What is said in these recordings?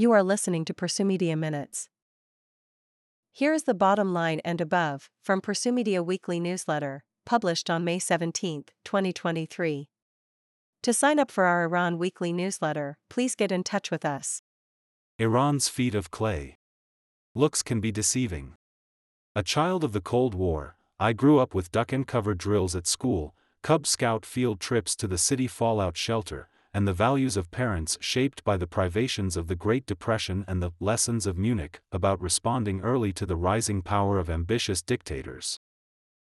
You are listening to Pursue Media Minutes. Here is the bottom line and above from Pursue Media Weekly Newsletter, published on May 17, 2023. To sign up for our Iran Weekly Newsletter, please get in touch with us. Iran's feet of clay. Looks can be deceiving. A child of the Cold War, I grew up with duck and cover drills at school, Cub Scout field trips to the city fallout shelter, and the values of parents shaped by the privations of the Great Depression and the lessons of Munich about responding early to the rising power of ambitious dictators.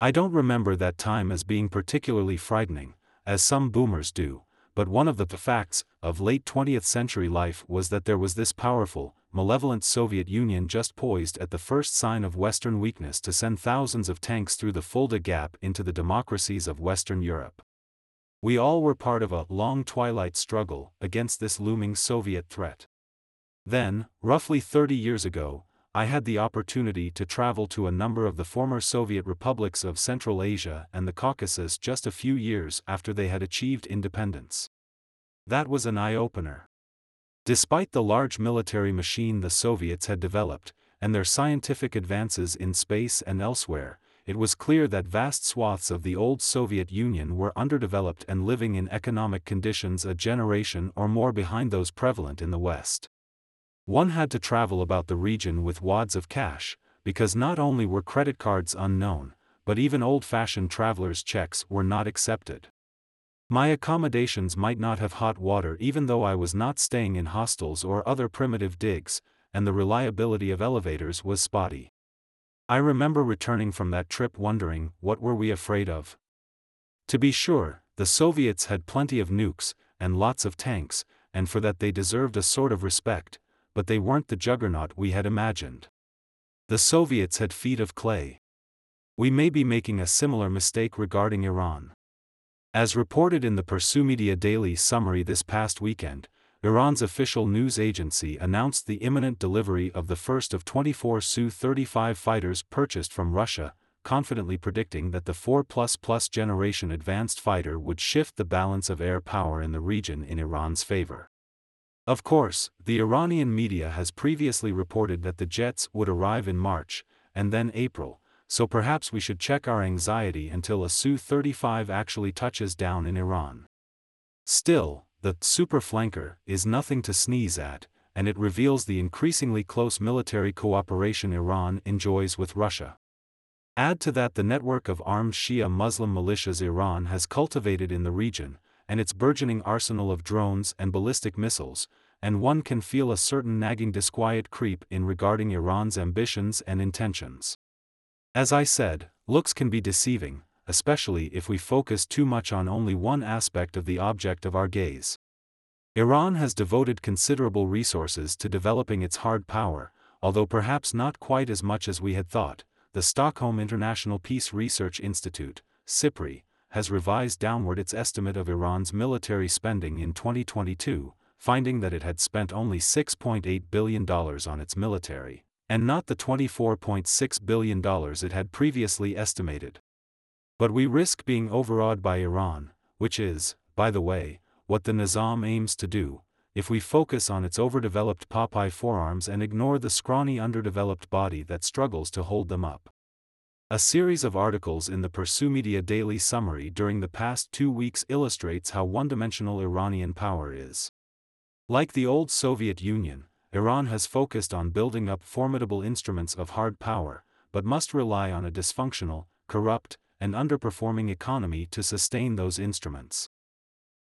I don't remember that time as being particularly frightening, as some boomers do, but one of the facts of late 20th century life was that there was this powerful, malevolent Soviet Union just poised at the first sign of Western weakness to send thousands of tanks through the Fulda Gap into the democracies of Western Europe. We all were part of a long twilight struggle against this looming Soviet threat. Then, roughly 30 years ago, I had the opportunity to travel to a number of the former Soviet republics of Central Asia and the Caucasus just a few years after they had achieved independence. That was an eye opener. Despite the large military machine the Soviets had developed, and their scientific advances in space and elsewhere, it was clear that vast swaths of the old Soviet Union were underdeveloped and living in economic conditions a generation or more behind those prevalent in the West. One had to travel about the region with wads of cash, because not only were credit cards unknown, but even old-fashioned traveler's checks were not accepted. My accommodations might not have hot water even though I was not staying in hostels or other primitive digs, and the reliability of elevators was spotty. I remember returning from that trip wondering, what were we afraid of? To be sure, the Soviets had plenty of nukes, and lots of tanks, and for that they deserved a sort of respect, but they weren't the juggernaut we had imagined. The Soviets had feet of clay. We may be making a similar mistake regarding Iran. As reported in the Pursue Media Daily summary this past weekend, Iran's official news agency announced the imminent delivery of the first of 24 Su-35 fighters purchased from Russia, confidently predicting that the 4++ generation advanced fighter would shift the balance of air power in the region in Iran's favor. Of course, the Iranian media has previously reported that the jets would arrive in March, and then April, so perhaps we should check our anxiety until a Su-35 actually touches down in Iran. Still, the super flanker is nothing to sneeze at, and it reveals the increasingly close military cooperation Iran enjoys with Russia. Add to that the network of armed Shia Muslim militias Iran has cultivated in the region, and its burgeoning arsenal of drones and ballistic missiles, and one can feel a certain nagging disquiet creep in regarding Iran's ambitions and intentions. As I said, looks can be deceiving, especially if we focus too much on only one aspect of the object of our gaze. Iran has devoted considerable resources to developing its hard power, although perhaps not quite as much as we had thought, the Stockholm International Peace Research Institute, SIPRI, has revised downward its estimate of Iran's military spending in 2022, finding that it had spent only $6.8 billion on its military, and not the $24.6 billion it had previously estimated. But we risk being overawed by Iran, which is, by the way, what the Nezam aims to do, if we focus on its overdeveloped Popeye forearms and ignore the scrawny underdeveloped body that struggles to hold them up. A series of articles in the Pursue Media Daily Summary during the past two weeks illustrates how one-dimensional Iranian power is. Like the old Soviet Union, Iran has focused on building up formidable instruments of hard power, but must rely on a dysfunctional, corrupt, and underperforming economy to sustain those instruments.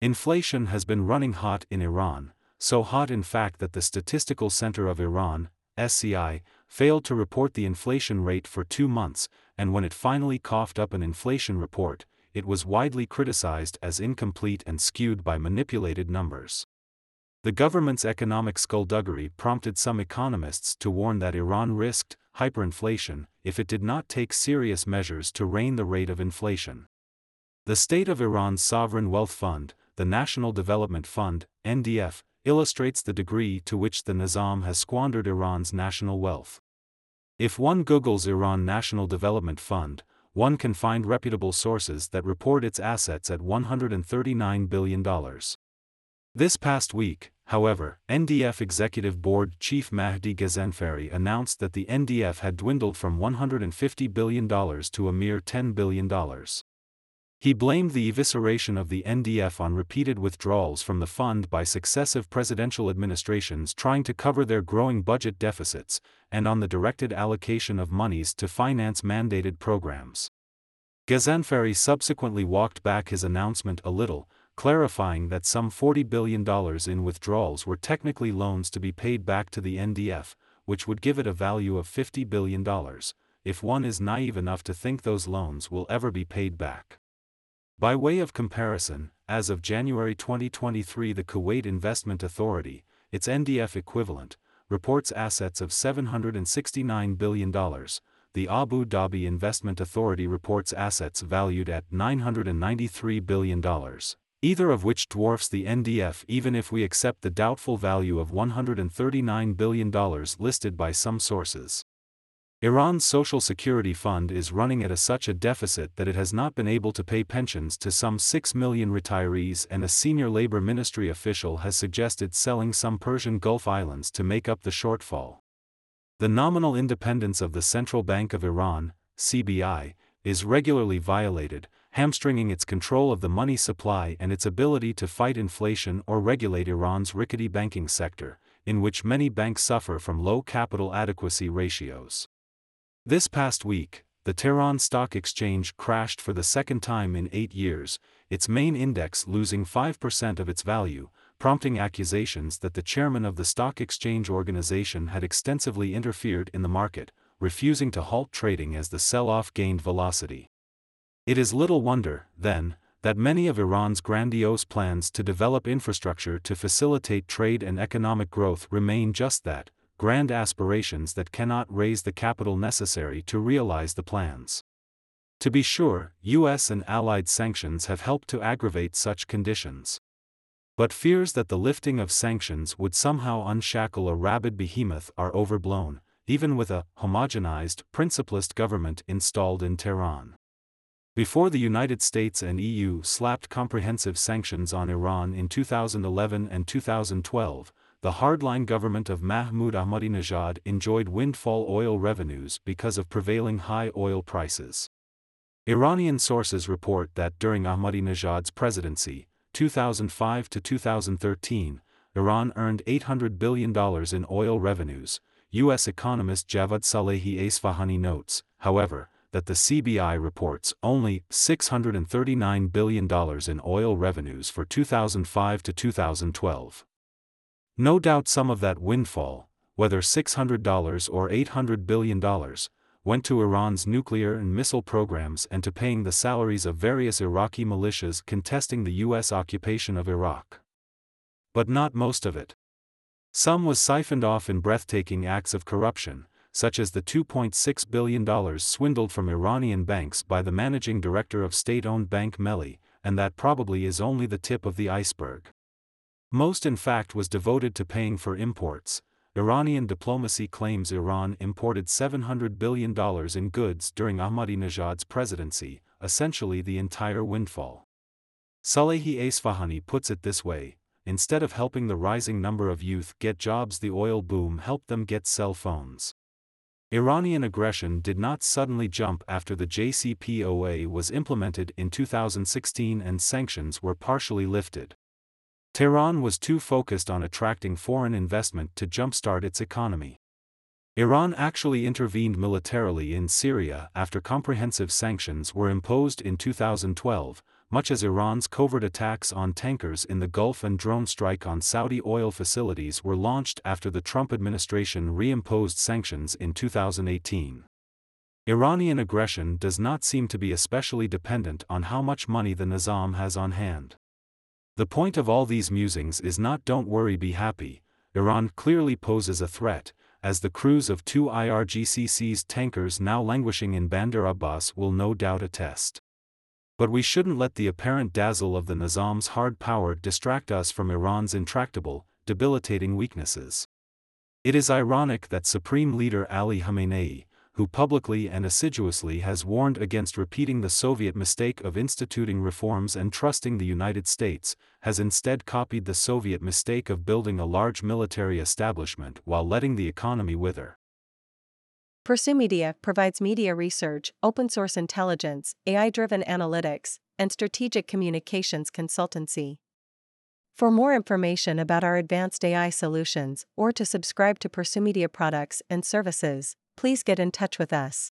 Inflation has been running hot in Iran, so hot in fact that the Statistical Center of Iran, SCI, failed to report the inflation rate for two months, and when it finally coughed up an inflation report, it was widely criticized as incomplete and skewed by manipulated numbers. The government's economic skullduggery prompted some economists to warn that Iran risked hyperinflation if it did not take serious measures to rein the rate of inflation. The state of Iran's sovereign wealth fund, the National Development Fund, NDF, illustrates the degree to which the Nezam has squandered Iran's national wealth. If one Googles Iran National Development Fund, one can find reputable sources that report its assets at $139 billion. This past week, however, NDF Executive Board Chief Mahdi Ghazanfari announced that the NDF had dwindled from $150 billion to a mere $10 billion. He blamed the evisceration of the NDF on repeated withdrawals from the fund by successive presidential administrations trying to cover their growing budget deficits, and on the directed allocation of monies to finance mandated programs. Ghazanfari subsequently walked back his announcement a little, clarifying that some $40 billion in withdrawals were technically loans to be paid back to the NDF, which would give it a value of $50 billion, if one is naive enough to think those loans will ever be paid back. By way of comparison, as of January 2023 the Kuwait Investment Authority, its NDF equivalent, reports assets of $769 billion, the Abu Dhabi Investment Authority reports assets valued at $993 billion, either of which dwarfs the NDF even if we accept the doubtful value of $139 billion listed by some sources. Iran's Social Security Fund is running at a such a deficit that it has not been able to pay pensions to some 6 million retirees and a senior labor ministry official has suggested selling some Persian Gulf islands to make up the shortfall. The nominal independence of the Central Bank of Iran, CBI, is regularly violated, hamstringing its control of the money supply and its ability to fight inflation or regulate Iran's rickety banking sector, in which many banks suffer from low capital adequacy ratios. This past week, the Tehran Stock Exchange crashed for the second time in eight years, its main index losing 5% of its value, prompting accusations that the chairman of the stock exchange organization had extensively interfered in the market, refusing to halt trading as the sell off gained velocity. It is little wonder, then, that many of Iran's grandiose plans to develop infrastructure to facilitate trade and economic growth remain just that grand aspirations that cannot raise the capital necessary to realize the plans. To be sure, US and allied sanctions have helped to aggravate such conditions. But fears that the lifting of sanctions would somehow unshackle a rabid behemoth are overblown, even with a homogenized, principlist government installed in Tehran. Before the United States and EU slapped comprehensive sanctions on Iran in 2011 and 2012, the hardline government of Mahmoud Ahmadinejad enjoyed windfall oil revenues because of prevailing high oil prices. Iranian sources report that during Ahmadinejad's presidency, 2005 to 2013, Iran earned $800 billion in oil revenues. U.S. economist Javad Salehi Esfahani notes, however, that the CBI reports only $639 billion in oil revenues for 2005 to 2012. No doubt some of that windfall, whether $600 or $800 billion, went to Iran's nuclear and missile programs and to paying the salaries of various Iraqi militias contesting the U.S. occupation of Iraq. But not most of it. Some was siphoned off in breathtaking acts of corruption, such as the $2.6 billion swindled from Iranian banks by the managing director of state owned bank Melli, and that probably is only the tip of the iceberg. Most in fact was devoted to paying for imports. Iranian diplomacy claims Iran imported $700 billion in goods during Ahmadinejad's presidency, essentially the entire windfall. Salehi Esfahani puts it this way instead of helping the rising number of youth get jobs, the oil boom helped them get cell phones. Iranian aggression did not suddenly jump after the JCPOA was implemented in 2016 and sanctions were partially lifted. Tehran was too focused on attracting foreign investment to jumpstart its economy. Iran actually intervened militarily in Syria after comprehensive sanctions were imposed in 2012, much as Iran's covert attacks on tankers in the Gulf and drone strike on Saudi oil facilities were launched after the Trump administration reimposed sanctions in 2018. Iranian aggression does not seem to be especially dependent on how much money the Nezam has on hand. The point of all these musings is not don't worry be happy, Iran clearly poses a threat, as the crews of two IRGC-seized tankers now languishing in Bandar Abbas will no doubt attest. But we shouldn't let the apparent dazzle of the Nezam's hard power distract us from Iran's intractable, debilitating weaknesses. It is ironic that Supreme Leader Ali Khamenei, who publicly and assiduously has warned against repeating the Soviet mistake of instituting reforms and trusting the United States, has instead copied the Soviet mistake of building a large military establishment while letting the economy wither. Pursue Media provides media research, open source intelligence, AI driven analytics, and strategic communications consultancy. For more information about our advanced AI solutions or to subscribe to Pursue Media products and services, please get in touch with us.